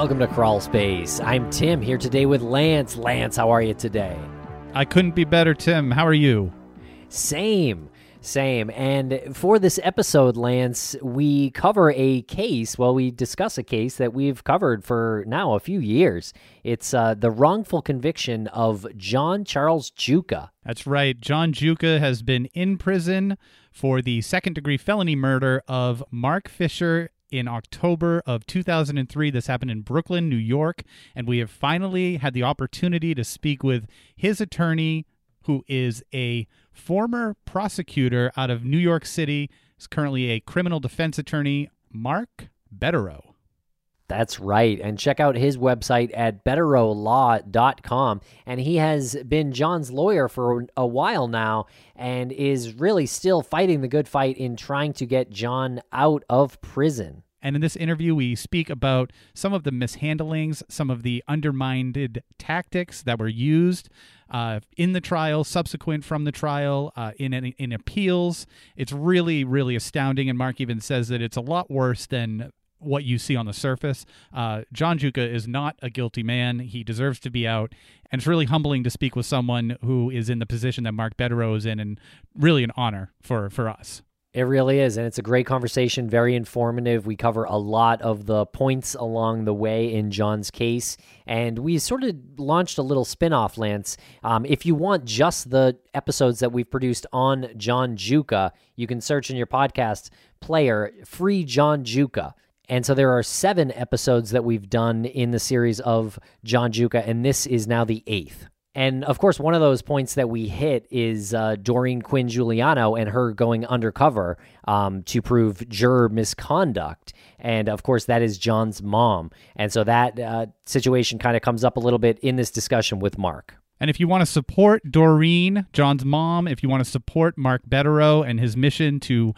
Welcome to Crawl Space. I'm Tim here today with Lance. Lance, how are you today? I couldn't be better, Tim. How are you? Same. Same. And for this episode, Lance, we cover a case. Well, we discuss a case that we've covered for now a few years. It's uh, the wrongful conviction of John Charles Giuca. That's right. John Giuca has been in prison for the second degree felony murder of Mark Fisher in October of 2003. This happened in Brooklyn, New York. And we have finally had the opportunity to speak with his attorney, who is a former prosecutor out of New York City, is currently a criminal defense attorney, Mark Bederow. That's right. And check out his website at bederowlaw.com. And he has been John's lawyer for a while now and is really still fighting the good fight in trying to get John out of prison. And in this interview, we speak about some of the mishandlings, some of the undermined tactics that were used uh, in the trial, subsequent from the trial, uh, in, in appeals. It's really, really astounding. And Mark even says that it's a lot worse than what you see on the surface. Uh, John Giuca is not a guilty man. He deserves to be out. And it's really humbling to speak with someone who is in the position that Mark Bederow is in, and really an honor for, for us. It really is. And it's a great conversation, very informative. We cover a lot of the points along the way in John's case. And we sort of launched a little spin off, Lance. Um, if you want just the episodes that we've produced on John Giuca, you can search in your podcast player, Free John Giuca. And so there are seven episodes that we've done in the series of John Giuca, and this is now the eighth. And of course, one of those points that we hit is uh, Doreen Quinn Giuliano and her going undercover um, to prove juror misconduct. And of course, that is John's mom. And so that uh, situation kind of comes up a little bit in this discussion with Mark. And if you want to support Doreen, John's mom, if you want to support Mark Bederow and his mission to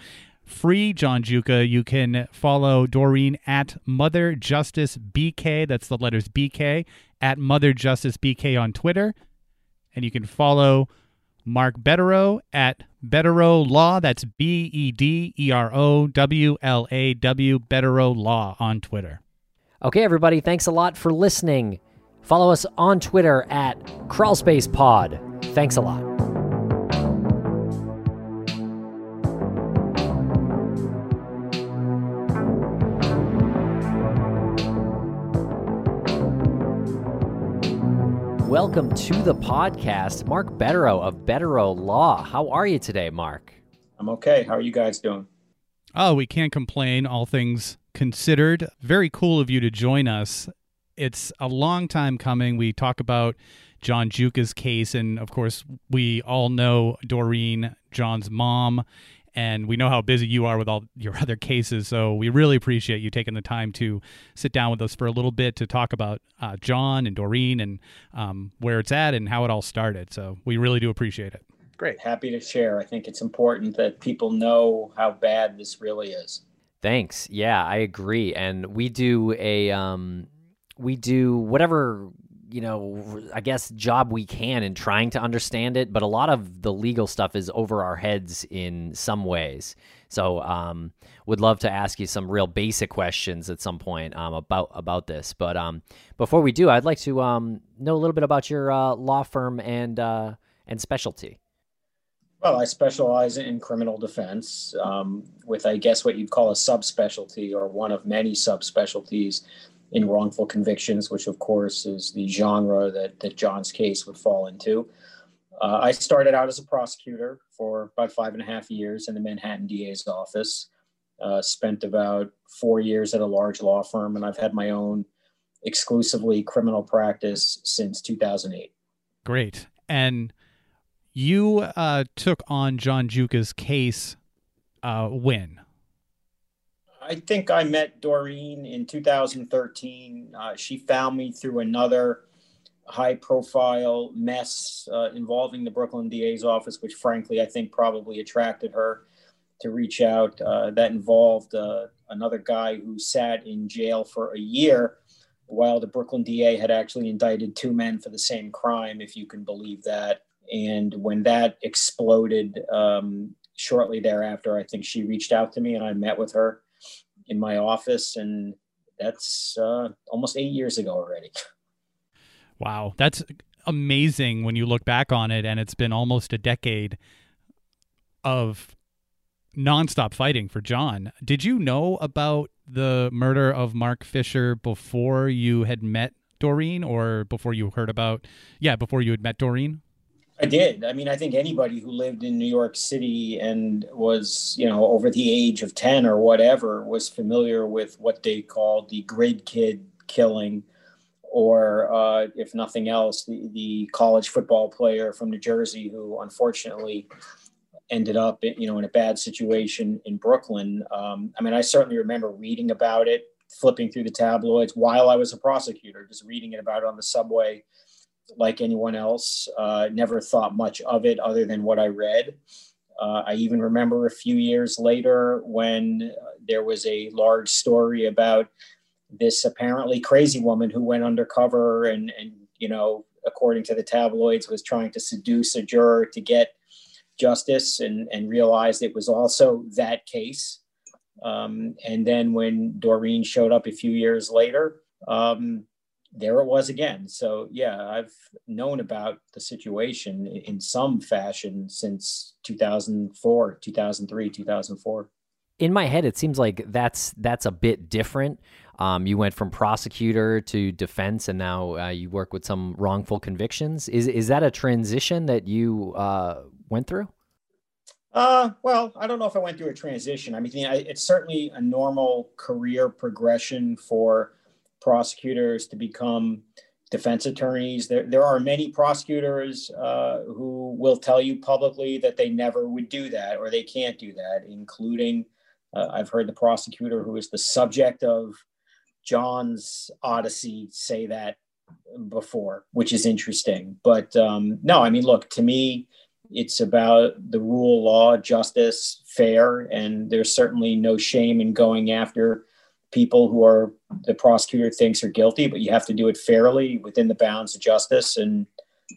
free John Giuca, you can follow Doreen at Mother Justice BK. That's the letters BK at Mother Justice BK on Twitter. And you can follow Mark Bederow at Bederow Law. That's B E D E R O W L A W, Bederow Law on Twitter. Okay, everybody, thanks a lot for listening. Follow us on Twitter at CrawlspacePod. Thanks a lot. Welcome to the podcast, Mark Bederow of Bederow Law. How are you today, Mark? I'm okay. How are you guys doing? Oh, we can't complain, all things considered. Very cool of you to join us. It's a long time coming. We talk about John Giuca's case, and of course, we all know Doreen, John's mom, and we know how busy you are with all your other cases. So we really appreciate you taking the time to sit down with us for a little bit to talk about uh, John and Doreen and um, where it's at and how it all started. So we really do appreciate it. Great. Happy to share. I think it's important that people know how bad this really is. Thanks. Yeah, I agree. And we do a um, we do whatever you know, I guess job we can in trying to understand it, but a lot of the legal stuff is over our heads in some ways. So, um, would love to ask you some real basic questions at some point um, about about this. But um, before we do, I'd like to um, know a little bit about your uh, law firm and uh, and specialty. Well, I specialize in criminal defense um, with, I guess, what you'd call a subspecialty or one of many subspecialties in wrongful convictions, which of course is the genre that, that John's case would fall into. Uh, I started out as a prosecutor for about five and a half years in the Manhattan DA's office. Uh, spent about four years at a large law firm, and I've had my own exclusively criminal practice since 2008. Great. And you uh, took on John Giuca's case uh, when? I think I met Doreen in 2013. Uh, she found me through another high profile mess uh, involving the Brooklyn DA's office, which frankly I think probably attracted her to reach out. Uh, that involved uh, another guy who sat in jail for a year while the Brooklyn DA had actually indicted two men for the same crime, if you can believe that. And when that exploded um, shortly thereafter, I think she reached out to me and I met with her in my office and that's uh, almost eight years ago already. Wow, that's amazing when you look back on it, and it's been almost a decade of nonstop fighting for John. Did you know about the murder of Mark Fisher before you had met Doreen, or before you heard about? Yeah, before you had met Doreen. I did. I mean, I think anybody who lived in New York City and was, you know, over the age of 10 or whatever was familiar with what they called the grid kid killing, or uh, if nothing else, the, the college football player from New Jersey who unfortunately ended up, you know, in a bad situation in Brooklyn. Um, I mean, I certainly remember reading about it, flipping through the tabloids while I was a prosecutor, just reading it about it on the subway like anyone else. Uh, never thought much of it other than what I read. Uh, I even remember a few years later when there was a large story about this apparently crazy woman who went undercover and, and you know, according to the tabloids, was trying to seduce a juror to get justice and, and realized it was also that case. Um, and then when Doreen showed up a few years later, um, there it was again. So yeah, I've known about the situation in some fashion since 2004, 2003, 2004. In my head, it seems like that's that's a bit different. Um, you went from prosecutor to defense, and now uh, you work with some wrongful convictions. Is is that a transition that you uh, went through? Uh, well, I don't know if I went through a transition. I mean, it's certainly a normal career progression for prosecutors to become defense attorneys. There, there are many prosecutors uh, who will tell you publicly that they never would do that or they can't do that, including uh, I've heard the prosecutor who is the subject of John's Odyssey say that before, which is interesting. But um, no, I mean, look, to me, it's about the rule of law, justice, fair, and there's certainly no shame in going after people who are the prosecutor thinks are guilty, but you have to do it fairly within the bounds of justice. And,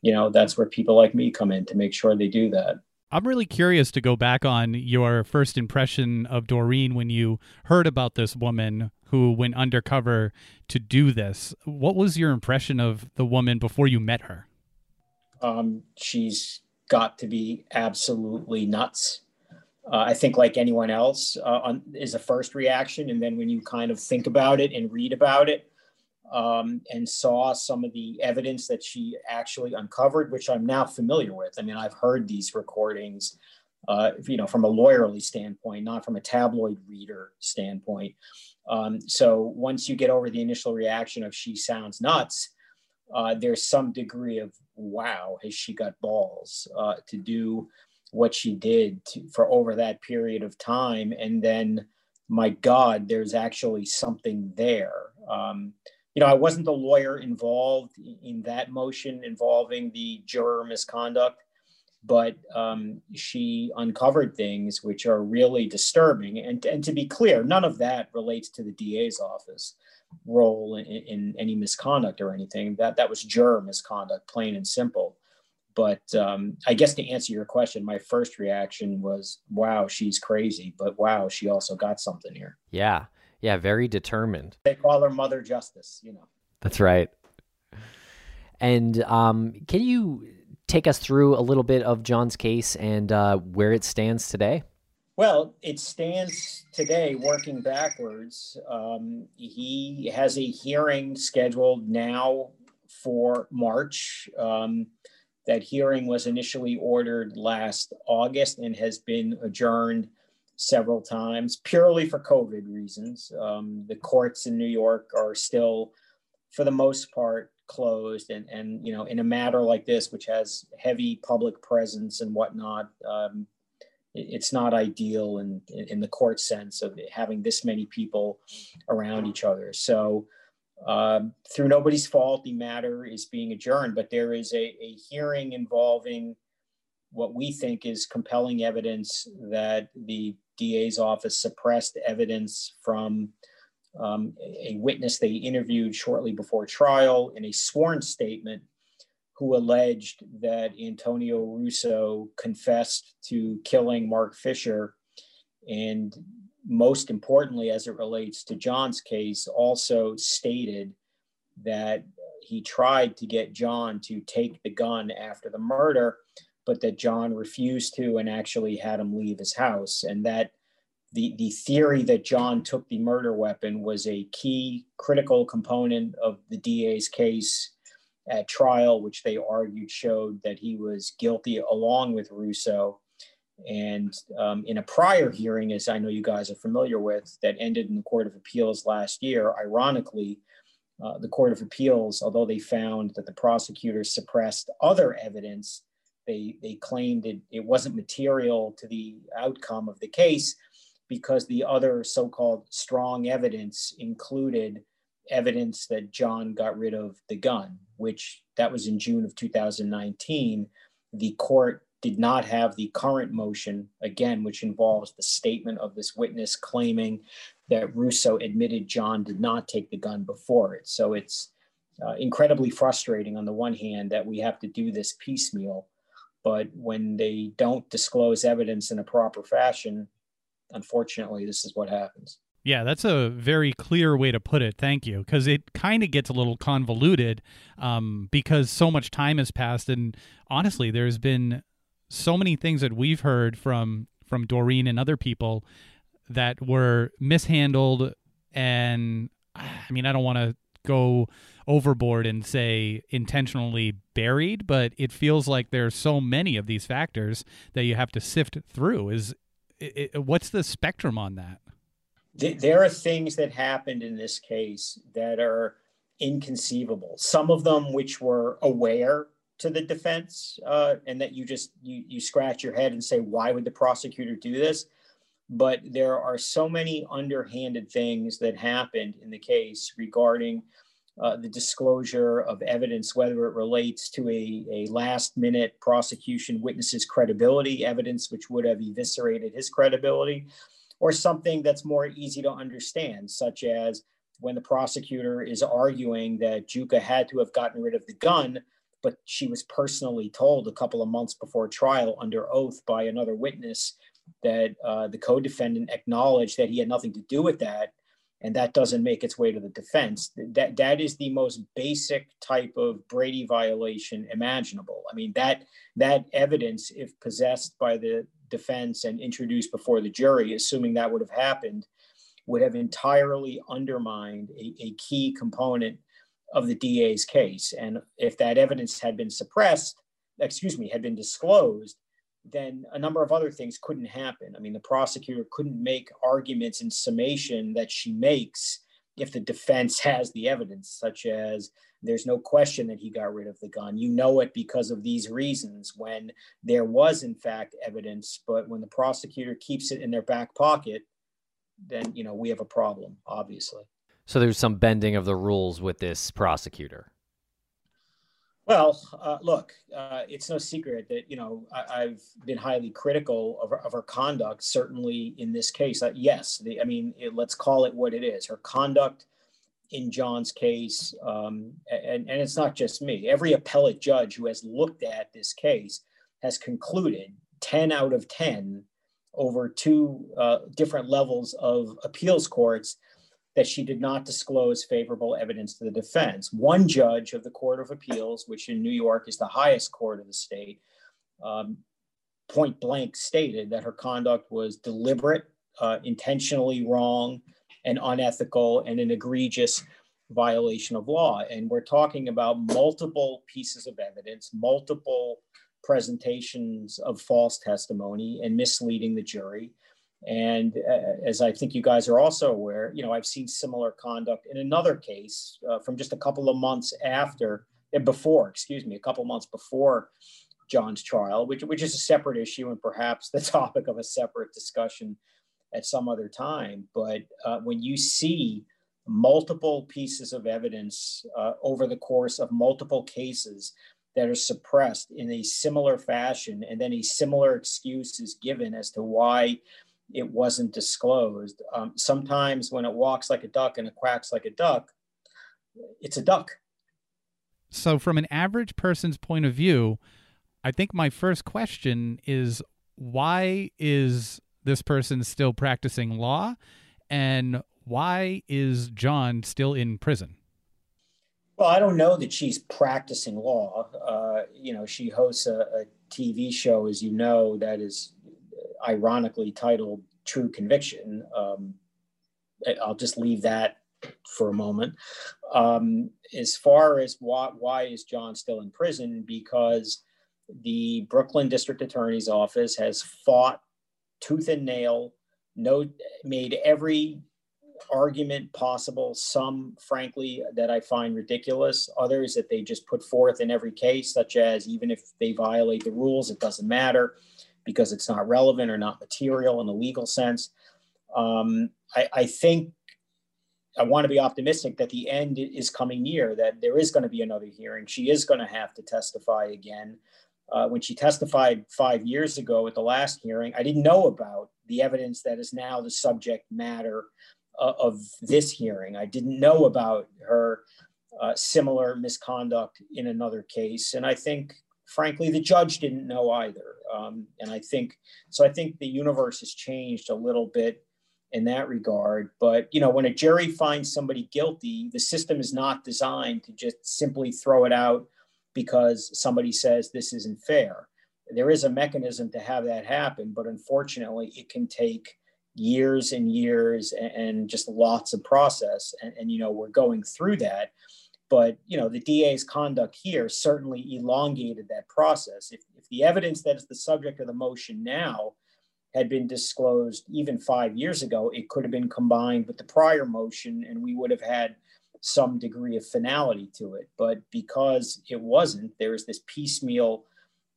you know, that's where people like me come in to make sure they do that. I'm really curious to go back on your first impression of Doreen when you heard about this woman who went undercover to do this. What was your impression of the woman before you met her? Um, she's got to be absolutely nuts uh, I think, like anyone else, uh, on, is a first reaction. And then when you kind of think about it and read about it um, and saw some of the evidence that she actually uncovered, which I'm now familiar with. I mean, I've heard these recordings, uh, you know, from a lawyerly standpoint, not from a tabloid reader standpoint. Um, so once you get over the initial reaction of she sounds nuts, uh, there's some degree of wow, has she got balls uh, to do what she did to, for over that period of time. And then my god there's actually something there. Um, you know i wasn't the lawyer involved in that motion involving the juror misconduct but um, she uncovered things which are really disturbing. And, and to be clear none of that relates to the da's office role in, in any misconduct or anything. That that was juror misconduct plain and simple but um, I guess to answer your question, my first reaction was, "Wow, she's crazy," but wow, she also got something here. Yeah, yeah, very determined. They call her Mother Justice, you know. That's right. And um, can you take us through a little bit of John's case and uh, where it stands today? Well, it stands today working backwards. Um, he has a hearing scheduled now for March. Um, that hearing was initially ordered last August and has been adjourned several times purely for COVID reasons. Um, the courts in New York are still, for the most part, closed, and and you know, in a matter like this, which has heavy public presence and whatnot, um, it, it's not ideal in in the court sense of having this many people around each other. So. Um, through nobody's fault, the matter is being adjourned, but there is a, a hearing involving what we think is compelling evidence that the DA's office suppressed evidence from um, a witness they interviewed shortly before trial in a sworn statement who alleged that Antonio Russo confessed to killing Mark Fisher and most importantly, as it relates to John's case, also stated that he tried to get John to take the gun after the murder, but that John refused to and actually had him leave his house. And that the, the theory that John took the murder weapon was a key critical component of the DA's case at trial, which they argued showed that he was guilty along with Russo. And um, in a prior hearing, as I know you guys are familiar with, that ended in the Court of Appeals last year, ironically, uh, the Court of Appeals, although they found that the prosecutors suppressed other evidence, they, they claimed it, it wasn't material to the outcome of the case because the other so called strong evidence included evidence that John got rid of the gun, which that was in June of 2019. The court did not have the current motion, again, which involves the statement of this witness claiming that Russo admitted John did not take the gun before it. So it's uh, incredibly frustrating on the one hand that we have to do this piecemeal, but when they don't disclose evidence in a proper fashion, unfortunately, this is what happens. Yeah, that's a very clear way to put it. Thank you. Because it kind of gets a little convoluted um, because so much time has passed. And honestly, there's been so many things that we've heard from from Doreen and other people that were mishandled and I mean I don't want to go overboard and say intentionally buried but it feels like there's so many of these factors that you have to sift through. Is it, what's the spectrum on that? There are things that happened in this case that are inconceivable. Some of them which were aware to the defense uh, and that you just you you scratch your head and say why would the prosecutor do this? But there are so many underhanded things that happened in the case regarding uh, the disclosure of evidence, whether it relates to a, a last minute prosecution witness's credibility, evidence which would have eviscerated his credibility, or something that's more easy to understand, such as when the prosecutor is arguing that Giuca had to have gotten rid of the gun, but she was personally told a couple of months before trial under oath by another witness that uh, the co-defendant acknowledged that he had nothing to do with that and that doesn't make its way to the defense. That that is the most basic type of brady violation imaginable. I mean that that evidence if possessed by the defense and introduced before the jury assuming that would have happened would have entirely undermined a, a key component of the da's case and if that evidence had been suppressed excuse me had been disclosed then a number of other things couldn't happen. I mean, the prosecutor couldn't make arguments in summation that she makes if the defense has the evidence, such as there's no question that he got rid of the gun. You know it because of these reasons when there was, in fact, evidence, but when the prosecutor keeps it in their back pocket, then, you know, we have a problem, obviously. So there's some bending of the rules with this prosecutor. Well, uh, look, uh, it's no secret that you know I, have been highly critical of, of her conduct. Certainly in this case, uh, yes. The, I mean, it, let's call it what it is. Her conduct in John's case, um, and, and it's not just me. Every appellate judge who has looked at this case has concluded ten out of ten over two uh, different levels of appeals courts that she did not disclose favorable evidence to the defense. One judge of the Court of Appeals, which in New York is the highest court of the state, um, point blank stated that her conduct was deliberate, uh, intentionally wrong, and unethical, and an egregious violation of law. And we're talking about multiple pieces of evidence, multiple presentations of false testimony, and misleading the jury. And uh, as I think you guys are also aware, you know, I've seen similar conduct in another case uh, from just a couple of months after, before, excuse me, a couple months before John's trial, which, which is a separate issue and perhaps the topic of a separate discussion at some other time. But uh, when you see multiple pieces of evidence uh, over the course of multiple cases that are suppressed in a similar fashion, and then a similar excuse is given as to why it wasn't disclosed. Um, sometimes when it walks like a duck and it quacks like a duck, it's a duck. So, from an average person's point of view, I think my first question is why is this person still practicing law? And why is John still in prison? Well, I don't know that she's practicing law. Uh, you know, she hosts a, a, TV show, as you know, that is ironically titled True Conviction. Um, I'll just leave that for a moment. Um, as far as why, why is John still in prison? Because the Brooklyn District Attorney's Office has fought tooth and nail, no, made every argument possible, some, frankly, that I find ridiculous, others that they just put forth in every case, such as even if they violate the rules, it doesn't matter because it's not relevant or not material in the legal sense. Um, I, I think I want to be optimistic that the end is coming near, that there is going to be another hearing. She is going to have to testify again. Uh, when she testified five years ago at the last hearing, I didn't know about the evidence that is now the subject matter uh, of this hearing. I didn't know about her uh, similar misconduct in another case. And I think, frankly, the judge didn't know either. Um, and I think, so I think the universe has changed a little bit in that regard. But, you know, when a jury finds somebody guilty, the system is not designed to just simply throw it out because somebody says this isn't fair. There is a mechanism to have that happen, but unfortunately, it can take years and years and, and just lots of process. And, and, you know, we're going through that. But, you know, the DA's conduct here certainly elongated that process. If, if the evidence that is the subject of the motion now had been disclosed even five years ago, it could have been combined with the prior motion and we would have had some degree of finality to it. But because it wasn't, there is this piecemeal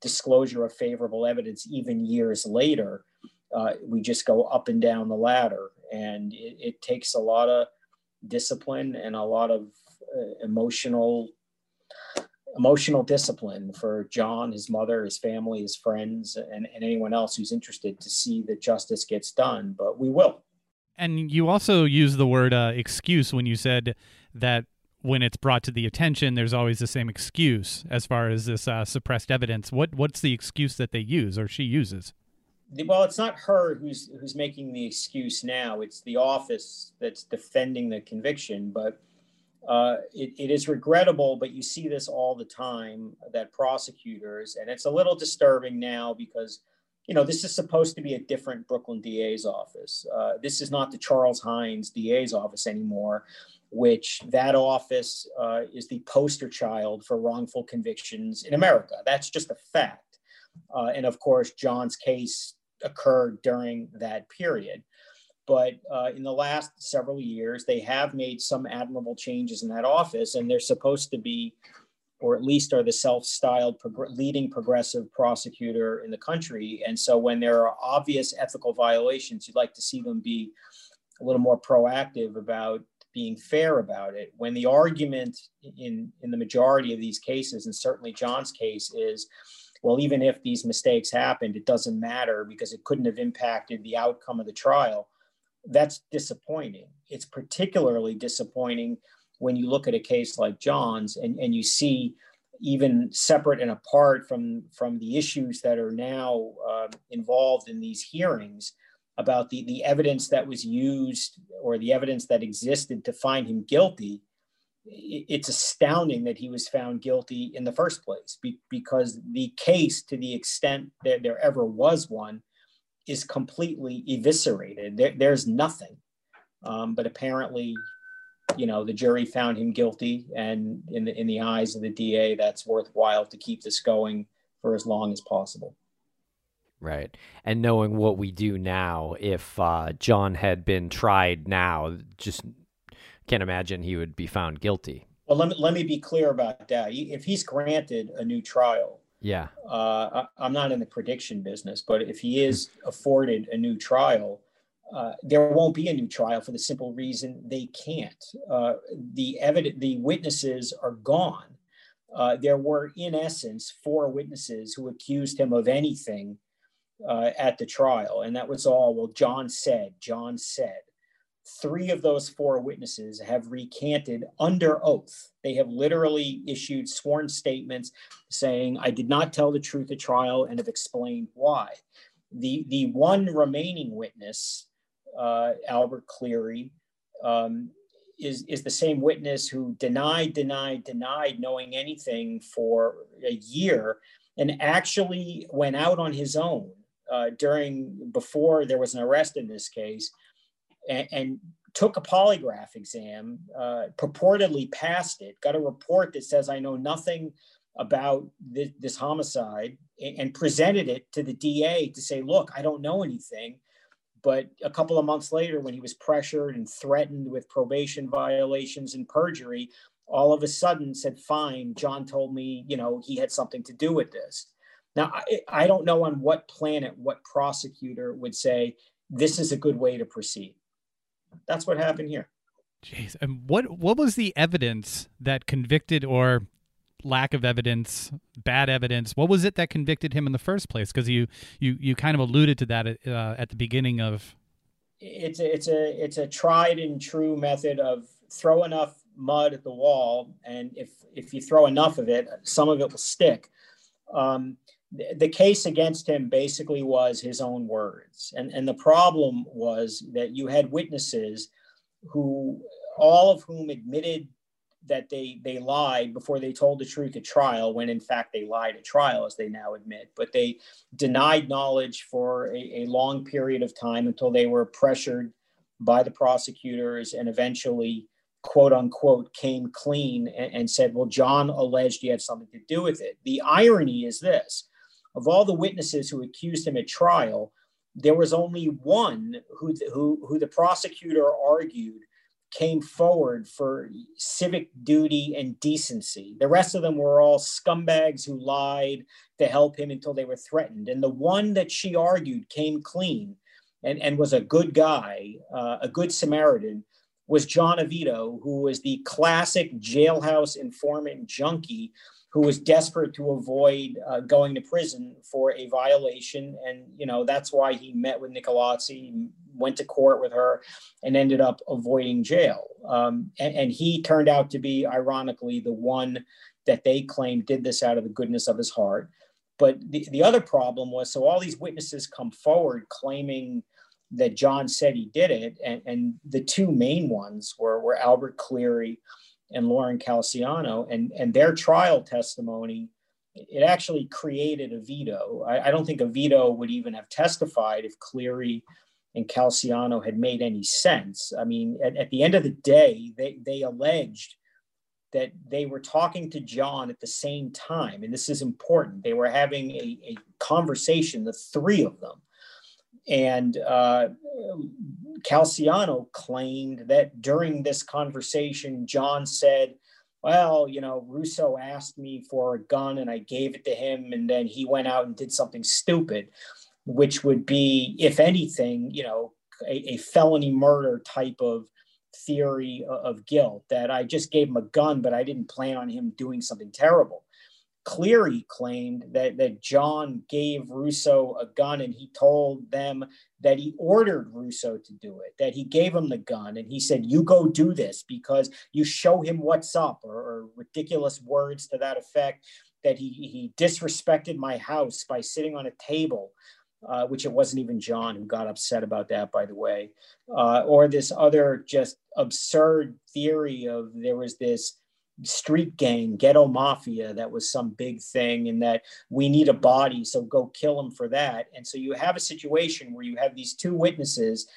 disclosure of favorable evidence even years later uh, we just go up and down the ladder. And it, it takes a lot of discipline and a lot of emotional emotional discipline for John, his mother, his family, his friends, and, and anyone else who's interested to see that justice gets done. But we will. And you also use the word uh, excuse when you said that when it's brought to the attention, there's always the same excuse as far as this uh, suppressed evidence. What what's the excuse that they use or she uses? well, it's not her who's who's making the excuse now. It's the office that's defending the conviction. But uh, it, it is regrettable, but you see this all the time that prosecutors, and it's a little disturbing now because you know this is supposed to be a different Brooklyn DA's office. Uh, this is not the Charles Hynes DA's office anymore. Which that office uh, is the poster child for wrongful convictions in America. That's just a fact. Uh, and of course, John's case occurred during that period. But uh, in the last several years, they have made some admirable changes in that office, and they're supposed to be, or at least are the self styled prog- leading progressive prosecutor in the country. And so when there are obvious ethical violations, you'd like to see them be a little more proactive about being fair about it. When the argument in, in the majority of these cases, and certainly John's case, is well, even if these mistakes happened, it doesn't matter because it couldn't have impacted the outcome of the trial. That's disappointing. It's particularly disappointing when you look at a case like John's and, and you see even separate and apart from, from the issues that are now uh, involved in these hearings about the, the evidence that was used or the evidence that existed to find him guilty it's astounding that he was found guilty in the first place be, because the case, to the extent that there ever was one, is completely eviscerated. There, there's nothing. Um, but apparently, you know, the jury found him guilty, and in the in the eyes of the DA, that's worthwhile to keep this going for as long as possible. Right. And knowing what we do now, if uh, John had been tried now, just can't imagine he would be found guilty. Well, let me, let me be clear about that. If he's granted a new trial, yeah, uh, I, am not in the prediction business, but if he is afforded a new trial, uh, there won't be a new trial for the simple reason they can't. Uh, the evidence, the witnesses are gone. Uh, there were, in essence, four witnesses who accused him of anything uh, at the trial, and that was all. Well, John said, John said three of those four witnesses have recanted under oath. They have literally issued sworn statements saying, I did not tell the truth at trial and have explained why. The the one remaining witness, uh, Albert Cleary, um, is is the same witness who denied, denied, denied knowing anything for a year, and actually went out on his own uh, during before there was an arrest in this case, and, and took a polygraph exam, uh, purportedly passed it, got a report that says I know nothing about this, this homicide, and, and presented it to the DA to say, look, I don't know anything. But a couple of months later, when he was pressured and threatened with probation violations and perjury, all of a sudden said, Fine, John told me, you know, he had something to do with this. Now, I, I don't know on what planet, what prosecutor would say, this is a good way to proceed. That's what happened here. Jeez. And what, what was the evidence that convicted or lack of evidence, bad evidence. What was it that convicted him in the first place? Because you you you kind of alluded to that uh, at the beginning of. It's a, it's a it's a tried and true method of throw enough mud at the wall, and if if you throw enough of it, some of it will stick. Um, the, case against him basically was his own words, and and the problem was that you had witnesses who all of whom admitted that they they lied before they told the truth at trial when in fact they lied at trial as they now admit. But they denied knowledge for a, a long period of time until they were pressured by the prosecutors and eventually quote unquote came clean and, and said well john alleged he had something to do with it. The irony is this of all the witnesses who accused him at trial there was only one who, who, who the prosecutor argued came forward for civic duty and decency. The rest of them were all scumbags who lied to help him until they were threatened. And the one that she argued came clean and, and was a good guy, uh, a good Samaritan, was John Avitto, who was the classic jailhouse informant junkie who was desperate to avoid uh, going to prison for a violation. And, you know, that's why he met with Nicolazzi, went to court with her, and ended up avoiding jail. Um, and, and he turned out to be, ironically, the one that they claimed did this out of the goodness of his heart. But the, the other problem was so all these witnesses come forward claiming that John said he did it. And, and the two main ones were, were Albert Cleary and Lauren Calciano, and, and their trial testimony, it actually created Avitto. I, I don't think Avitto would even have testified if Cleary and Calciano had made any sense. I mean, at, at the end of the day, they, they alleged that they were talking to John at the same time. And this is important. They were having a, a conversation, the three of them. And uh, Calciano claimed that during this conversation, John said, Well, you know, Russo asked me for a gun and I gave it to him. And then he went out and did something stupid, which would be, if anything, you know, a, a felony murder type of theory of guilt that I just gave him a gun, but I didn't plan on him doing something terrible. Cleary claimed that, that John gave Russo a gun and he told them that he ordered Russo to do it, that he gave him the gun and he said, You go do this because you show him what's up, or, or ridiculous words to that effect, that he, he disrespected my house by sitting on a table. Uh, which it wasn't even John who got upset about that, by the way, uh, or this other just absurd theory of there was this street gang, ghetto mafia that was some big thing, and that we need a body, so go kill him for that. And so you have a situation where you have these two witnesses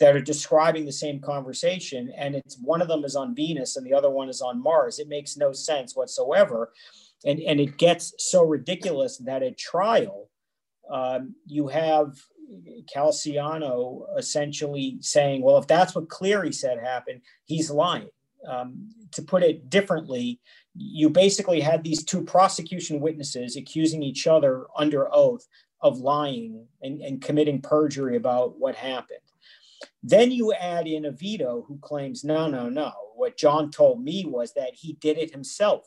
that are describing the same conversation, and it's one of them is on Venus and the other one is on Mars. It makes no sense whatsoever. And, and it gets so ridiculous that at trial, um, you have Calciano essentially saying, well, if that's what Cleary said happened, he's lying um, to put it differently, you basically had these two prosecution witnesses accusing each other under oath of lying and, and committing perjury about what happened. Then you add in a Avitto, who claims, no, no, no. What John told me was that he did it himself,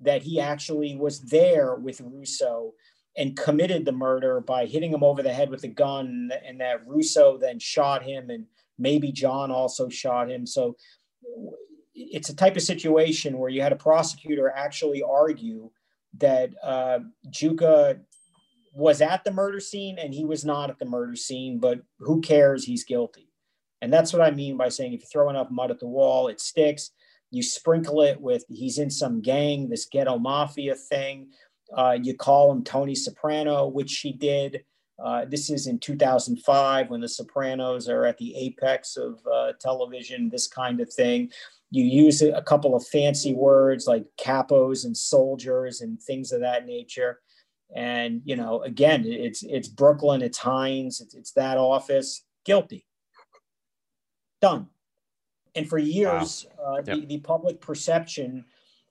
that he actually was there with Russo and committed the murder by hitting him over the head with a gun, and that Russo then shot him, and maybe John also shot him. So it's a type of situation where you had a prosecutor actually argue that uh, Giuca was at the murder scene and he was not at the murder scene, but who cares? He's guilty. And that's what I mean by saying if you throw enough mud at the wall, it sticks. You sprinkle it with he's in some gang, this ghetto mafia thing. Uh, you call him Tony Soprano, which she did. Uh, this is in 2005 when the Sopranos are at the apex of uh, television, this kind of thing. You use a couple of fancy words like capos and soldiers and things of that nature. And, you know, again, it's, it's Brooklyn, it's Hynes, it's, it's that office, guilty. Done. And for years, wow. uh, yep. the, the public perception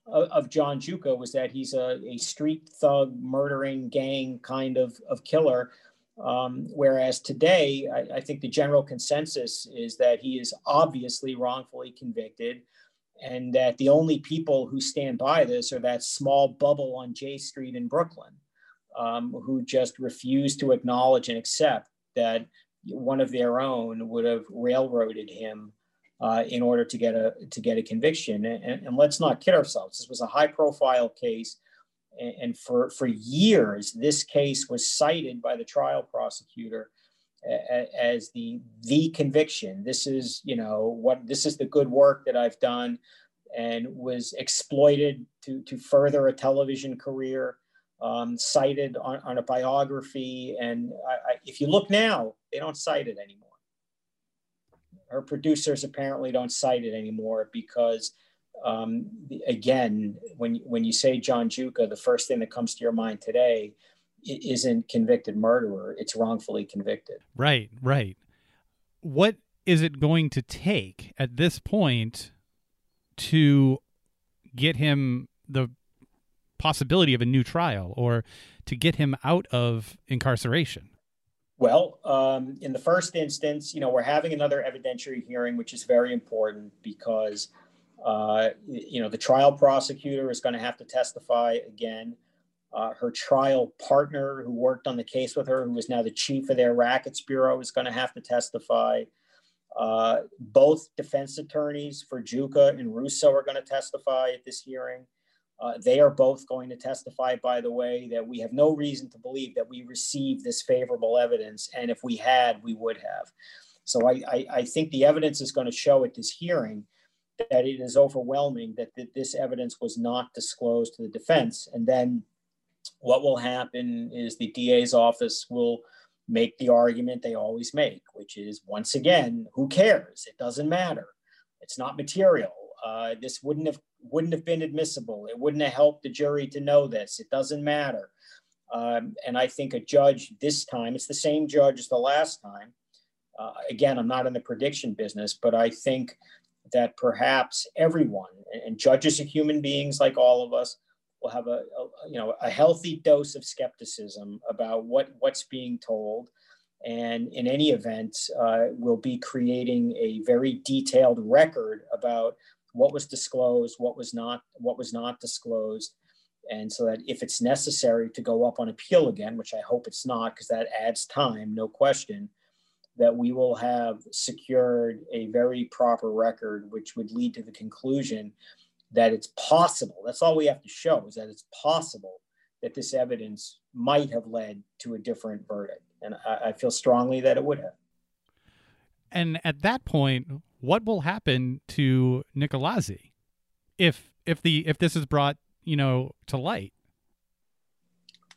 of, of John Giuca was that he's a, a street thug, murdering gang kind of, of killer um, whereas today, I, I, think the general consensus is that he is obviously wrongfully convicted, and that the only people who stand by this are that small bubble on Jay Street in Brooklyn, um, who just refuse to acknowledge and accept that one of their own would have railroaded him uh, in order to get a to get a conviction. And, and let's not kid ourselves. This was a high profile case and for, for years, this case was cited by the trial prosecutor as the the conviction. This is you know what this is the good work that I've done, and was exploited to to further a television career. Um, cited on, on, a biography, and I, I, if you look now, they don't cite it anymore. Her producers apparently don't cite it anymore because um, again, when when you say John Giuca, the first thing that comes to your mind today isn't convicted murderer; it's wrongfully convicted. Right, right. What is it going to take at this point to get him the possibility of a new trial, or to get him out of incarceration? Well, um, in the first instance, you know, we're having another evidentiary hearing, which is very important because uh, you know, the trial prosecutor is going to have to testify again. Uh, her trial partner, who worked on the case with her, who is now the chief of their rackets bureau, is going to have to testify. Uh, both defense attorneys for Giuca and Russo are going to testify at this hearing. Uh, they are both going to testify, by the way, that we have no reason to believe that we received this favorable evidence. And if we had, we would have. So I, I, I think the evidence is going to show at this hearing that it is overwhelming that th- this evidence was not disclosed to the defense. And then what will happen is the DA's office will make the argument they always make, which is once again, who cares? It doesn't matter. It's not material. Uh, this wouldn't have wouldn't have been admissible. It wouldn't have helped the jury to know this. It doesn't matter. Um, and I think a judge this time, it's the same judge as the last time. Uh, again, I'm not in the prediction business, but I think that perhaps everyone and judges are human beings like all of us will have a, a, you know a healthy dose of skepticism about what what's being told. And in any event uh, we'll be creating a very detailed record about what was disclosed what was not what was not disclosed. And so that if it's necessary to go up on appeal again which i hope it's not because that adds time no question that we will have secured a very proper record, which would lead to the conclusion that it's possible. That's all we have to show is that it's possible that this evidence might have led to a different verdict. And I, I feel strongly that it would have. And at that point, what will happen to Nicolazzi if if the if this is brought, you know, to light?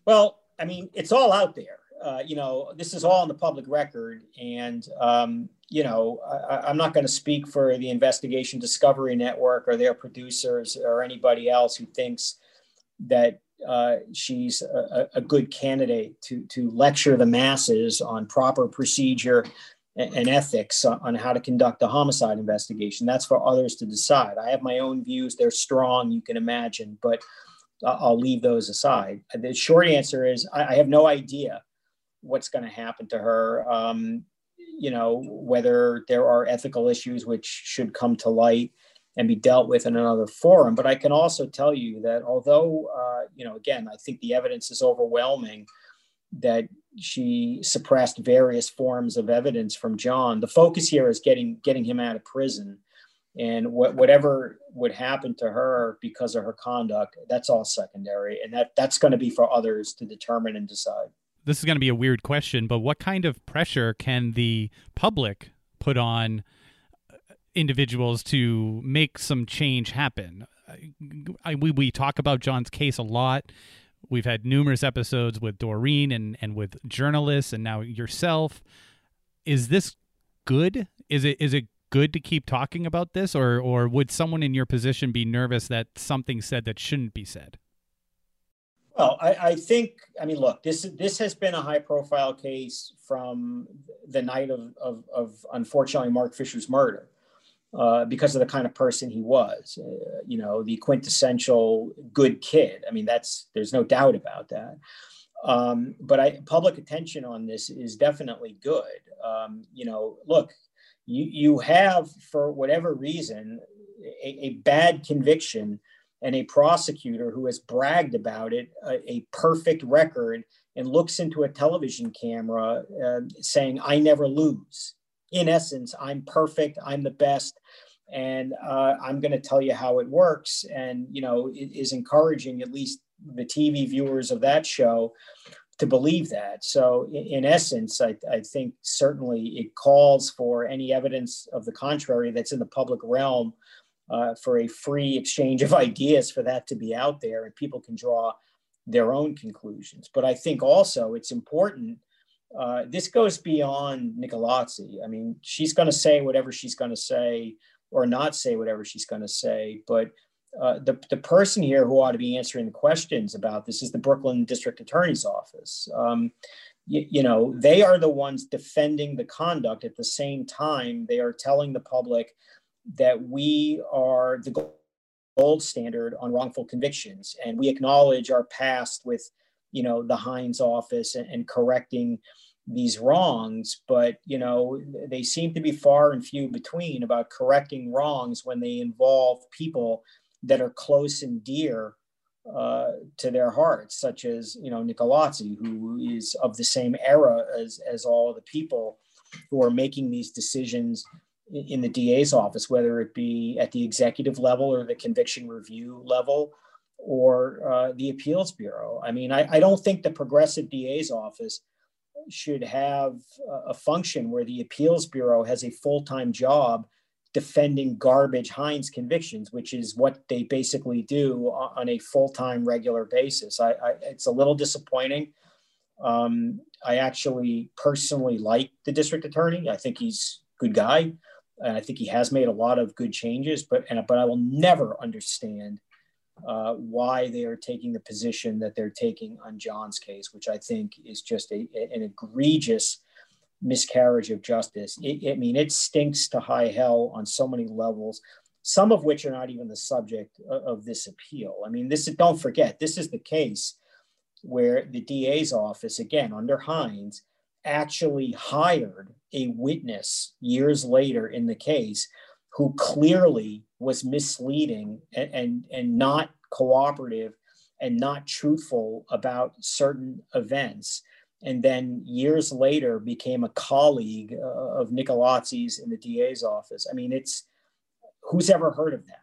Well, I mean, it's all out there uh, you know, this is all in the public record, and um, you know, I, am not going to speak for the Investigation Discovery Network or their producers or anybody else who thinks that uh, she's a, a, good candidate to to lecture the masses on proper procedure and, and ethics on, on how to conduct a homicide investigation. That's for others to decide. I have my own views; they're strong, you can imagine, but. I'll leave those aside. The short answer is I have no idea what's going to happen to her. Um, you know, whether there are ethical issues which should come to light and be dealt with in another forum. But I can also tell you that although, uh, you know, again, I think the evidence is overwhelming that she suppressed various forms of evidence from John. The focus here is getting getting him out of prison, and wh- whatever would happen to her because of her conduct, that's all secondary, and that that's going to be for others to determine and decide this is going to be a weird question, but what kind of pressure can the public put on uh, individuals to make some change happen? I, we we talk about John's case a lot. We've had numerous episodes with Doreen and and with journalists, and now yourself. Is this good? Is it is it good to keep talking about this, or or would someone in your position be nervous that something said that shouldn't be said? Well, I, I, think, I mean, look, this this has been a high profile case from the night of, of, of unfortunately Mark Fisher's murder uh, because of the kind of person he was. Uh, you know, the quintessential good kid. I mean, that's there's no doubt about that. Um, but I, public attention on this is definitely good. Um, you know, look, you you have for whatever reason a, a bad conviction and a prosecutor who has bragged about it, a, a perfect record, and looks into a television camera uh, saying, I never lose. In essence, I'm perfect, I'm the best, and uh, I'm going to tell you how it works. And, you know, it is encouraging at least the TV viewers of that show to believe that. So, in, essence, I, I, think certainly it calls for any evidence of the contrary that's in the public realm uh, for a free exchange of ideas for that to be out there and people can draw their own conclusions. But I think also it's important. Uh, this goes beyond Nicolazzi. I mean, she's going to say whatever she's going to say or not say whatever she's going to say. But uh, the, the person here who ought to be answering the questions about this is the Brooklyn District Attorney's Office. Um, you, you know, they are the ones defending the conduct at the same time they are telling the public that we are the gold standard on wrongful convictions and we acknowledge our past with you know the Hynes office and, and, correcting these wrongs but you know they seem to be far and few between about correcting wrongs when they involve people that are close and dear uh, to their hearts such as you know Nicolazzi, who is of the same era as as all of the people who are making these decisions in the DA's office, whether it be at the executive level or the conviction review level or uh, the appeals bureau. I mean, I, I, don't think the progressive DA's office should have a function where the appeals bureau has a full time job defending garbage Hynes convictions, which is what they basically do on a full time regular basis. I, I, it's a little disappointing. Um, I actually personally like the district attorney. I think he's a good guy. And I think he has made a lot of good changes, but and but I will never understand uh, why they are taking the position that they're taking on John's case, which I think is just a, an egregious miscarriage of justice. It, I mean, it stinks to high hell on so many levels, some of which are not even the subject of, of this appeal. I mean, this don't forget, this is the case where the DA's office, again under Hynes, actually hired a witness years later in the case who clearly was misleading and, and, and not cooperative and not truthful about certain events and then years later became a colleague uh, of Nicolazzi's in the DA's office. I mean, it's who's ever heard of that?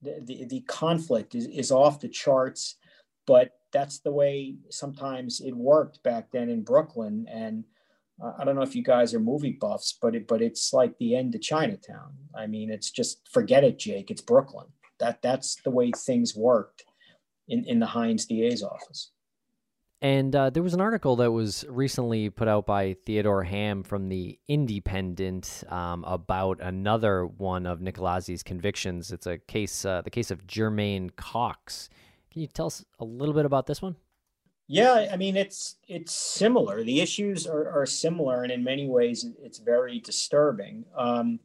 The, the, the, conflict is, is off the charts, but that's the way sometimes it worked back then in Brooklyn. And I don't know if you guys are movie buffs, but it, but it's like the end of Chinatown. I mean, it's just forget it, Jake. It's Brooklyn. That that's the way things worked in in the Hynes DA's office. And uh, there was an article that was recently put out by Theodore Hamm from the Indypendent um, about another one of Nicolazzi's convictions. It's a case, uh, the case of Jermaine Cox. Can you tell us a little bit about this one? Yeah, I mean it's it's similar. The issues are, are similar, and in many ways, it's very disturbing. Um,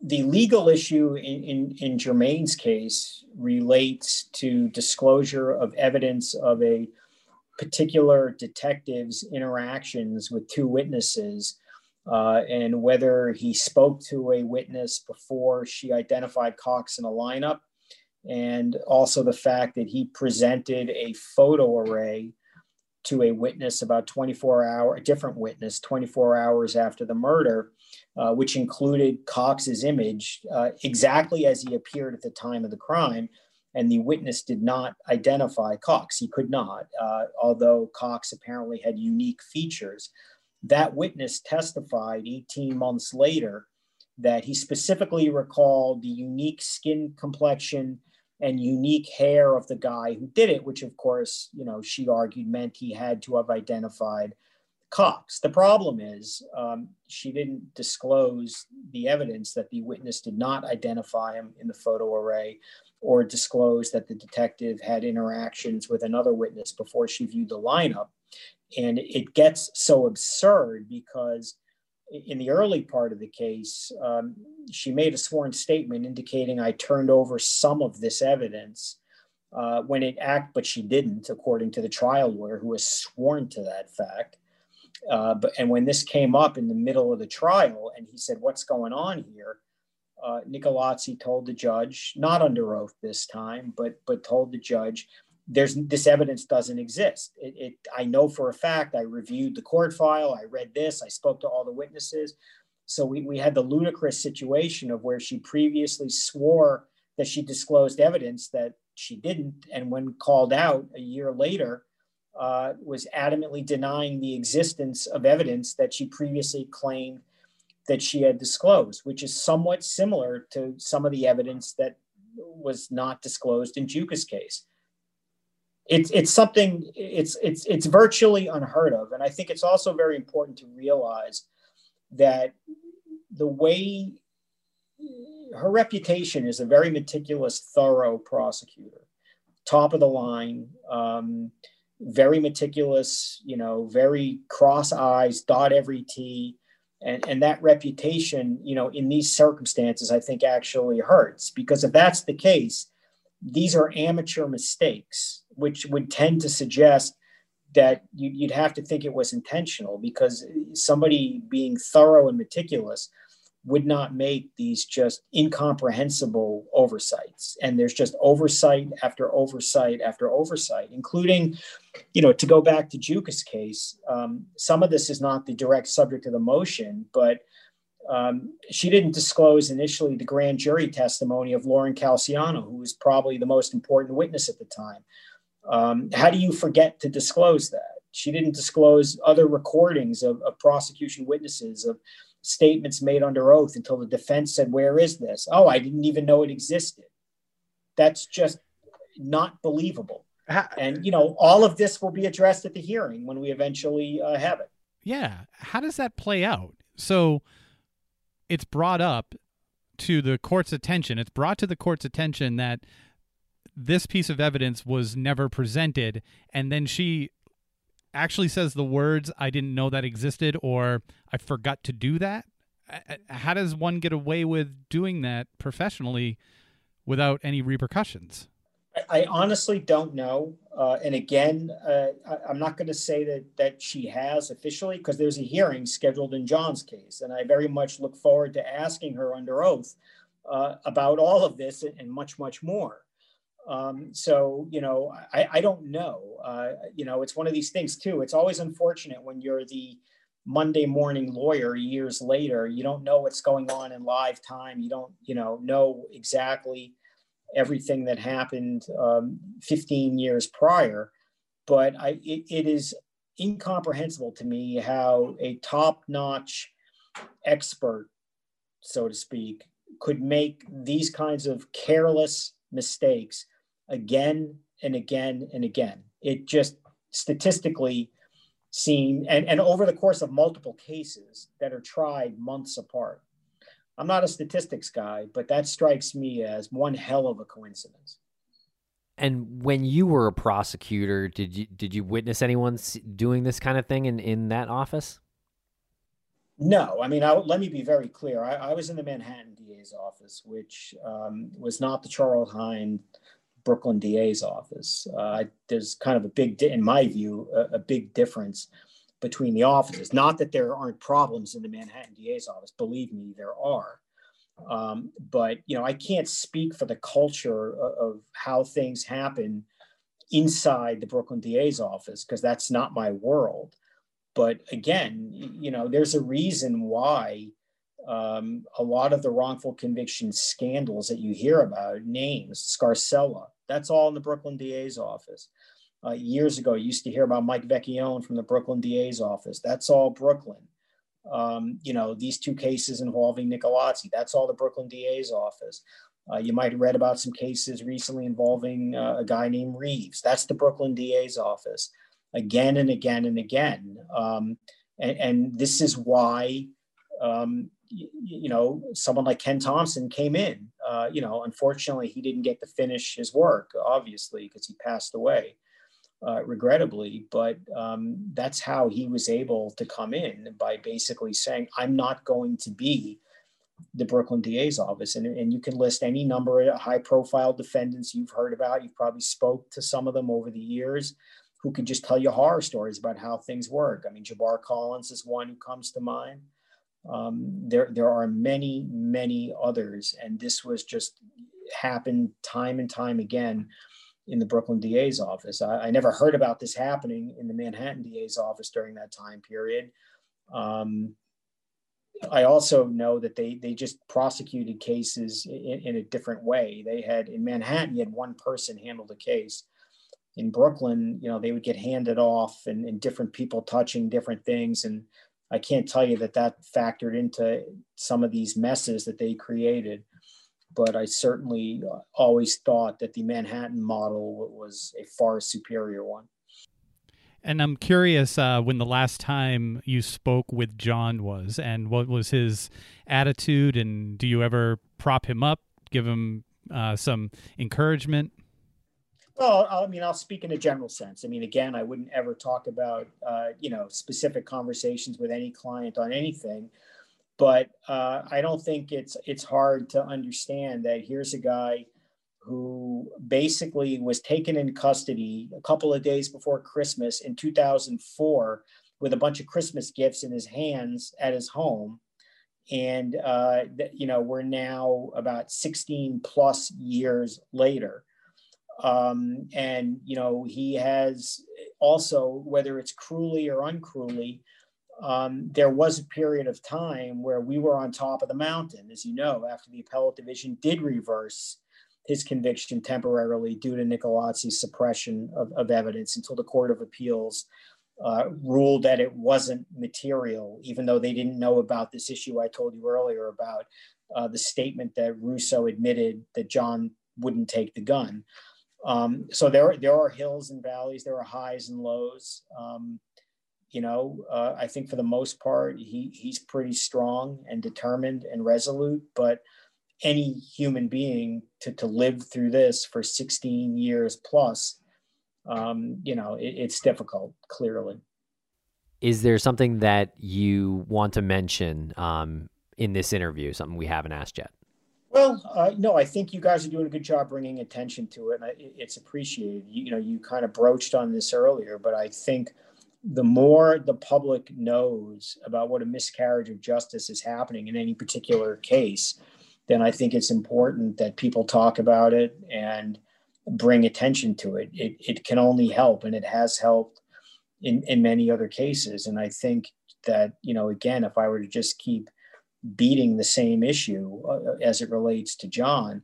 the legal issue in, in, in Jermaine's case relates to disclosure of evidence of a particular detective's interactions with two witnesses uh, and whether he spoke to a witness before she identified Cox in a lineup and also the fact that he presented a photo array to a witness about 24 hour a different witness 24 hours after the murder uh, which included cox's image uh, exactly as he appeared at the time of the crime and the witness did not identify Cox. He could not, uh, although Cox apparently had unique features. That witness testified 18 months later that he specifically recalled the unique skin complexion and unique hair of the guy who did it, which of course, you know, she argued meant he had to have identified Cox. The problem is um, she didn't disclose the evidence that the witness did not identify him in the photo array or disclose that the detective had interactions with another witness before she viewed the lineup. And it gets so absurd because in the early part of the case, um, she made a sworn statement indicating I turned over some of this evidence uh, when it act, but she didn't, according to the trial lawyer who was sworn to that fact. Uh, but and when this came up in the middle of the trial, and he said, "What's going on here?" Uh, Nicolazzi told the judge, not under oath this time, but but told the judge, "There's this evidence doesn't exist. It, it I know for a fact. I reviewed the court file. I read this. I spoke to all the witnesses. So we we had the ludicrous situation of where she previously swore that she disclosed evidence that she didn't, and when called out a year later." uh, was adamantly denying the existence of evidence that she previously claimed that she had disclosed, which is somewhat similar to some of the evidence that was not disclosed in Giuca's case. It's it's something it's it's it's virtually unheard of, and I think it's also very important to realize that the way her reputation is a very meticulous, thorough prosecutor, top of the line. Um, very meticulous, you know, very cross eyes, dot every T. And, and that reputation, you know, in these circumstances, I think actually hurts because if that's the case, these are amateur mistakes, which would tend to suggest that you'd have to think it was intentional because somebody being thorough and meticulous would not make these just incomprehensible oversights. And there's just oversight after oversight after oversight including you know to go back to Giuca's case um, some of this is not the direct subject of the motion but um, she didn't disclose initially the grand jury testimony of lauren calciano who was probably the most important witness at the time um, how do you forget to disclose that she didn't disclose other recordings of, of prosecution witnesses of statements made under oath until the defense said, Where is this? Oh, I didn't even know it existed. That's just not believable. And, you know, all of this will be addressed at the hearing when we eventually uh, have it. Yeah. How does that play out? So it's brought up to the court's attention. It's brought to the court's attention that this piece of evidence was never presented. And then she actually says the words "I didn't know that existed" or "I forgot to do that." How does one get away with doing that professionally without any repercussions? I honestly don't know. Uh, and again, uh, I, am not going to say that that she has officially because there's a hearing scheduled in John's case, and I very much look forward to asking her under oath uh, about all of this and much, much more. Um, so, you know, I, I don't know. Uh, you know, it's one of these things too. It's always unfortunate when you're the Monday morning lawyer years later. You don't know what's going on in live time. You don't, you know, know exactly everything that happened um, 15 years prior. But I, it, it is incomprehensible to me how a top-notch expert, so to speak, could make these kinds of careless mistakes again and again and again. It just statistically seen and, and over the course of multiple cases that are tried months apart. I'm not a statistics guy, but that strikes me as one hell of a coincidence. And when you were a prosecutor, did you did you witness anyone doing this kind of thing in, in that office? No, I mean, I, let me be very clear. I, I, was in the Manhattan DA's office, which um, was not the Charles Hynes Brooklyn DA's office. Uh, there's kind of a big, in my view, a, a, big difference between the offices. Not that there aren't problems in the Manhattan DA's office. Believe me, there are. Um, but you know, I can't speak for the culture of, of how things happen inside the Brooklyn DA's office because that's not my world. But again, you know, there's a reason why um, a lot of the wrongful conviction scandals that you hear about, names, Scarcella, That's all in the Brooklyn DA's office. Uh, years ago, you used to hear about Mike Vecchione from the Brooklyn DA's office. That's all Brooklyn. Um, you know, these two cases involving Nicolazzi, that's all the Brooklyn DA's office. Uh, you might have read about some cases recently involving uh, a guy named Reeves. That's the Brooklyn DA's office again and again and again. Um, and, and, this is why, um, you, you, know, someone like Ken Thompson came in. Uh, you know, unfortunately, he didn't get to finish his work, obviously, because he passed away. Uh, regrettably, but um, that's how he was able to come in by basically saying, I'm not going to be the Brooklyn DA's office. And, and you can list any number of high profile defendants you've heard about. You've probably spoke to some of them over the years who could just tell you horror stories about how things work. I mean, Jabbar Collins is one who comes to mind. Um, there, there are many, many others. And this was just happened time and time again in the Brooklyn DA's office. I, I, never heard about this happening in the Manhattan DA's office during that time period. Um, I also know that they they just prosecuted cases in, in, a different way. They had in Manhattan, you had one person handle the case. In Brooklyn, you know, they would get handed off, and, and different people touching different things. And I can't tell you that that factored into some of these messes that they created but I certainly uh, always thought that the Manhattan model was a far superior one. And I'm curious uh, when the last time you spoke with John was, and what was his attitude, and do you ever prop him up, give him uh, some encouragement? Well, I mean, I'll speak in a general sense. I mean, again, I wouldn't ever talk about, uh, you know, specific conversations with any client on anything but uh, I don't think it's it's hard to understand that here's a guy who basically was taken in custody a couple of days before Christmas in 2004 with a bunch of Christmas gifts in his hands at his home. And, uh, you know, we're now about 16 plus years later. Um, and, you know, he has also, whether it's cruelly or uncruelly, um, there was a period of time where we were on top of the mountain, as you know, after the appellate division did reverse his conviction temporarily due to Nicolazzi's suppression of, of evidence until the Court of Appeals uh, ruled that it wasn't material, even though they didn't know about this issue I told you earlier about uh, the statement that Russo admitted that John wouldn't take the gun. Um, so there, there are hills and valleys, there are highs and lows. Um, you know, uh, I think for the most part, he he's pretty strong and determined and resolute. But any human being to to live through this for 16 years plus, um, you know, it, it's difficult. Clearly. Is there something that you want to mention um, in this interview? Something we haven't asked yet? Well, uh, no, I think you guys are doing a good job bringing attention to it, and I, it's appreciated. You, you know, you kind of broached on this earlier, but I think the more the public knows about what a miscarriage of justice is happening in any particular case, then I think it's important that people talk about it and bring attention to it. It, it can only help, and it has helped in, in many other cases. And I think that, you know, again, if I were to just keep beating the same issue uh, as it relates to John,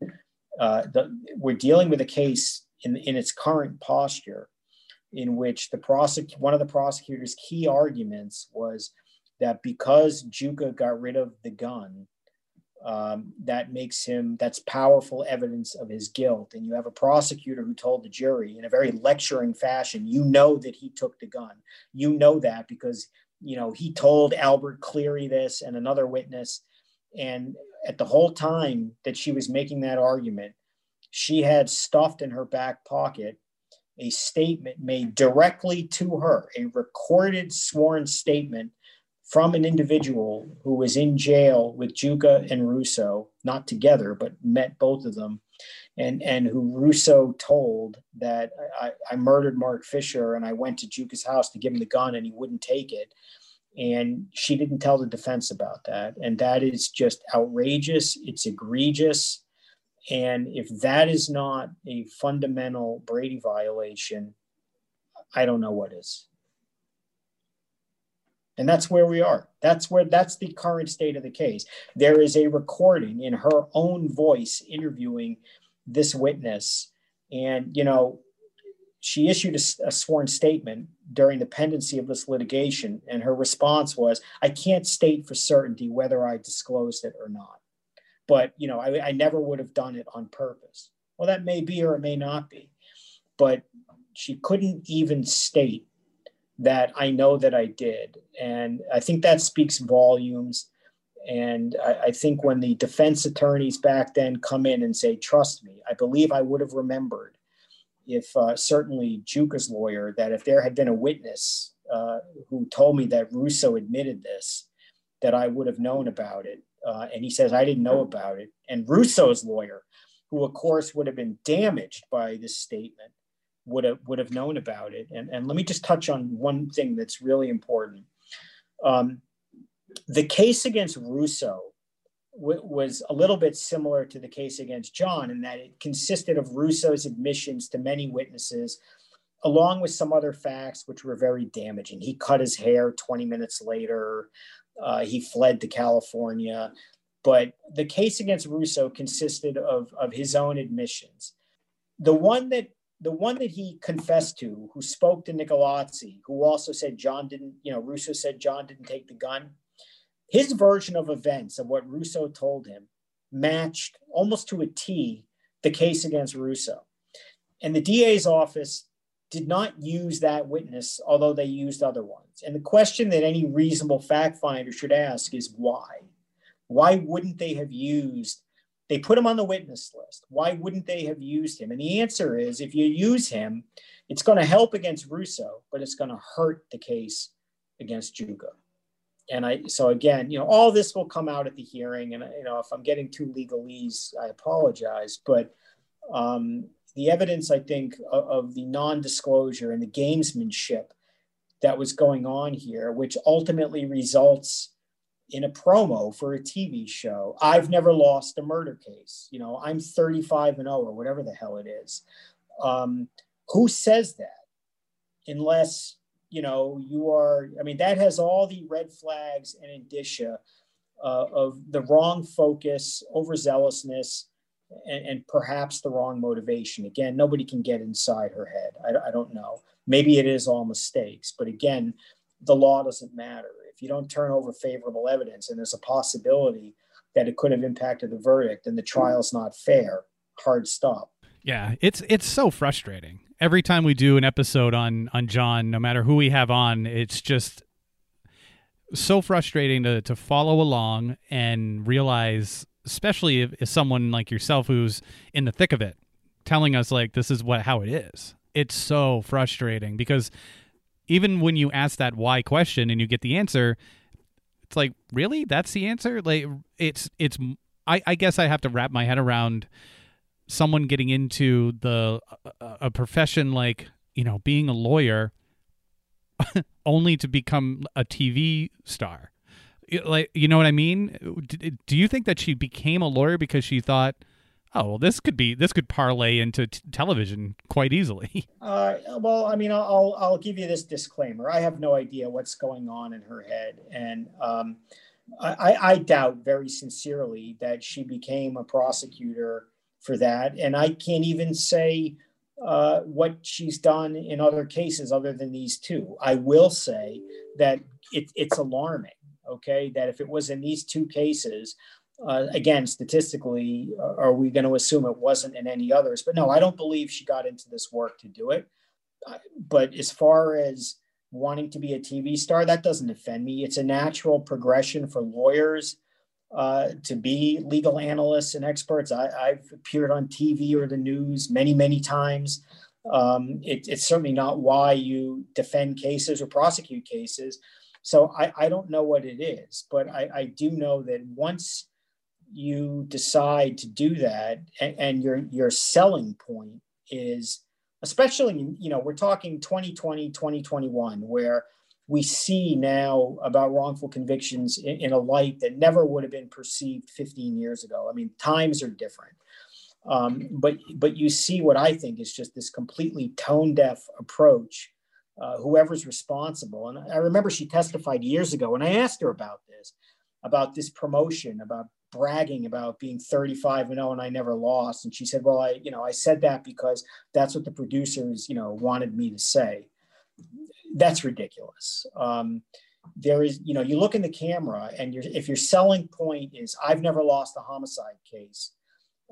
uh, the, we're dealing with a case in, in its current posture in which the prosec- one of the prosecutor's key arguments was that because Giuca got rid of the gun, um, that makes him that's powerful evidence of his guilt. And you have a prosecutor who told the jury in a very lecturing fashion, you know that he took the gun. You know that because you know he told Albert Cleary this and another witness. And at the whole time that she was making that argument, she had stuffed in her back pocket a statement made directly to her, a recorded sworn statement from an individual who was in jail with Giuca and Russo, not together, but met both of them, and, and who Russo told that I, I murdered Mark Fisher and I went to Giuca's house to give him the gun and he wouldn't take it. And she didn't tell the defense about that. And that is just outrageous. It's egregious. And if that is not a fundamental Brady violation, I don't know what is. And that's where we are. That's where that's the current state of the case. There is a recording in her own voice interviewing this witness And, you know, she issued a, a, sworn statement during the pendency of this litigation, and her response was, "I can't state for certainty whether I disclosed it or not, but you know, I, I never would have done it on purpose." Well, that may be or it may not be, but she couldn't even state that I know that I did, and I think that speaks volumes. And I, I think when the defense attorneys back then come in and say, "Trust me," I believe I would have remembered if uh, certainly Giuca's lawyer that if there had been a witness uh, who told me that Russo admitted this, that I would have known about it. Uh, and he says I didn't know about it. And Russo's lawyer, who of course would have been damaged by this statement, would have would have known about it. And and let me just touch on one thing that's really important. Um, the case against Russo was a little bit similar to the case against John in that it consisted of Russo's admissions to many witnesses, along with some other facts which were very damaging. He cut his hair 20 minutes later, uh, he fled to California. But the case against Russo consisted of, of his own admissions. The one that the one that he confessed to, who spoke to Nicolazzi, who also said John didn't, you know, Russo said John didn't take the gun his version of events of what Russo told him matched almost to a T the case against Russo. And the DA's office did not use that witness, although they used other ones. And the question that any reasonable fact finder should ask is why? Why wouldn't they have used? They put him on the witness list. Why wouldn't they have used him? And the answer is if you use him, it's going to help against Russo, but it's going to hurt the case against Giuca and I so again, you know, all this will come out at the hearing, and you know, if I'm getting too legalese, I apologize. But um, the evidence, I think, of, of the non-disclosure and the gamesmanship that was going on here, which ultimately results in a promo for a TV show. I've never lost a murder case. You know, I'm 35 and 0 or whatever the hell it is. Um, who says that? Unless you know, you are, I mean, that has all the red flags and indicia uh, of the wrong focus, overzealousness, and, and, perhaps the wrong motivation. Again, nobody can get inside her head. I, I don't know. Maybe it is all mistakes, but again, the law doesn't matter. If you don't turn over favorable evidence and there's a possibility that it could have impacted the verdict and the trial's not fair, hard stop. Yeah, it's it's so frustrating every time we do an episode on on John, no matter who we have on, it's just so frustrating to to follow along and realize, especially if, if someone like yourself who's in the thick of it, telling us like this is what how it is. It's so frustrating because even when you ask that why question and you get the answer, it's like really that's the answer. Like it's it's I, I guess I have to wrap my head around someone getting into the a profession like you know being a lawyer only to become a TV star. Like you know what I mean? Do you think that she became a lawyer because she thought, oh well, this could be this could parlay into t- television quite easily? Uh, well, I mean, I'll I'll give you this disclaimer. I have no idea what's going on in her head, and um, I, I doubt very sincerely that she became a prosecutor for that. And I can't even say uh, what she's done in other cases other than these two. I will say that it, it's alarming, okay, that if it was in these two cases, uh, again, statistically, are we going to assume it wasn't in any others? But no, I don't believe she got into this work to do it. But as far as wanting to be a TV star, that doesn't offend me. It's a natural progression for lawyers uh, to be legal analysts and experts. I, have appeared on TV or the news many, many times. Um, it, it's certainly not why you defend cases or prosecute cases. So I, I don't know what it is, but I, I, do know that once you decide to do that and, and your your selling point is especially you know we're talking 2020 2021 where we see now about wrongful convictions in, in, a light that never would have been perceived 15 years ago. I mean, times are different. Um, but but you see what I think is just this completely tone deaf approach. Uh, whoever's responsible, and I remember she testified years ago, and I asked her about this, about this promotion, about bragging about being 35 and 0 and I never lost. And she said, Well, I, you know, I said that because that's what the producers, you know, wanted me to say. That's ridiculous. Um, there is, you know, you look in the camera and you're, if your selling point is, I've never lost a homicide case,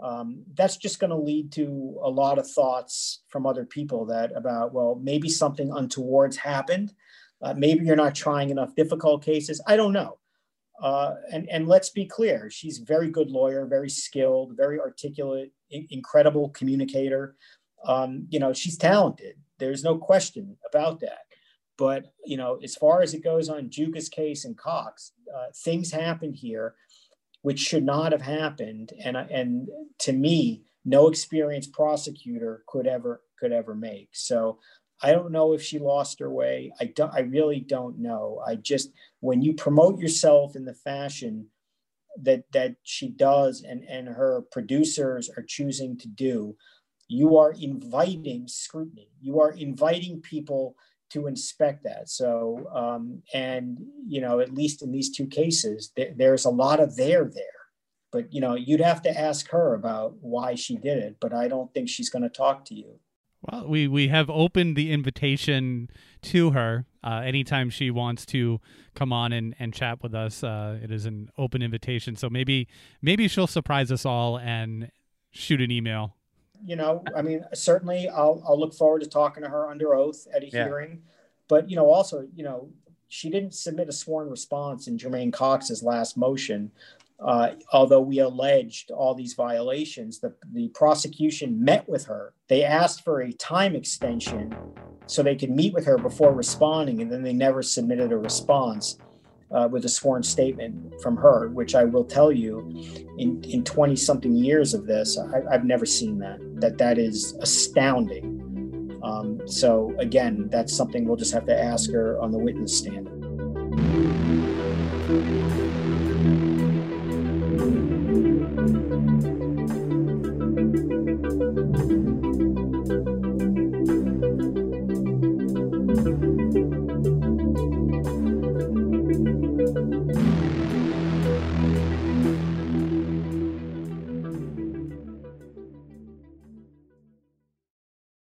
um, that's just going to lead to a lot of thoughts from other people that about, well, maybe something untoward's happened. Uh, maybe you're not trying enough difficult cases. I don't know. Uh, and, and let's be clear, she's a very good lawyer, very skilled, very articulate, in- incredible communicator. Um, you know, she's talented. There's no question about that. But, you know, as far as it goes on Giuca's case and Cox, uh, things happened here which should not have happened. And, and to me, no experienced prosecutor could ever could ever make. So I don't know if she lost her way. I don't. I really don't know. I just when you promote yourself in the fashion that that she does, and and her producers are choosing to do, you are inviting scrutiny. You are inviting people to inspect that. So, um, and you know, at least in these two cases, th- there's a lot of there there. But you know, you'd have to ask her about why she did it. But I don't think she's going to talk to you. Well, we we have opened the invitation to her. Uh, anytime she wants to come on and, and chat with us, uh, it is an open invitation. So maybe maybe she'll surprise us all and shoot an email you know, I mean, certainly I'll, I'll look forward to talking to her under oath at a yeah. hearing. But, you know, also, you know, she didn't submit a sworn response in Jermaine Cox's last motion. Uh, although we alleged all these violations, the, the prosecution met with her. They asked for a time extension so they could meet with her before responding, and then they never submitted a response uh, with a sworn statement from her, which I will tell you, in in twenty something years of this, I, have never seen that. That that is astounding. Um, so again, that's something we'll just have to ask her on the witness stand.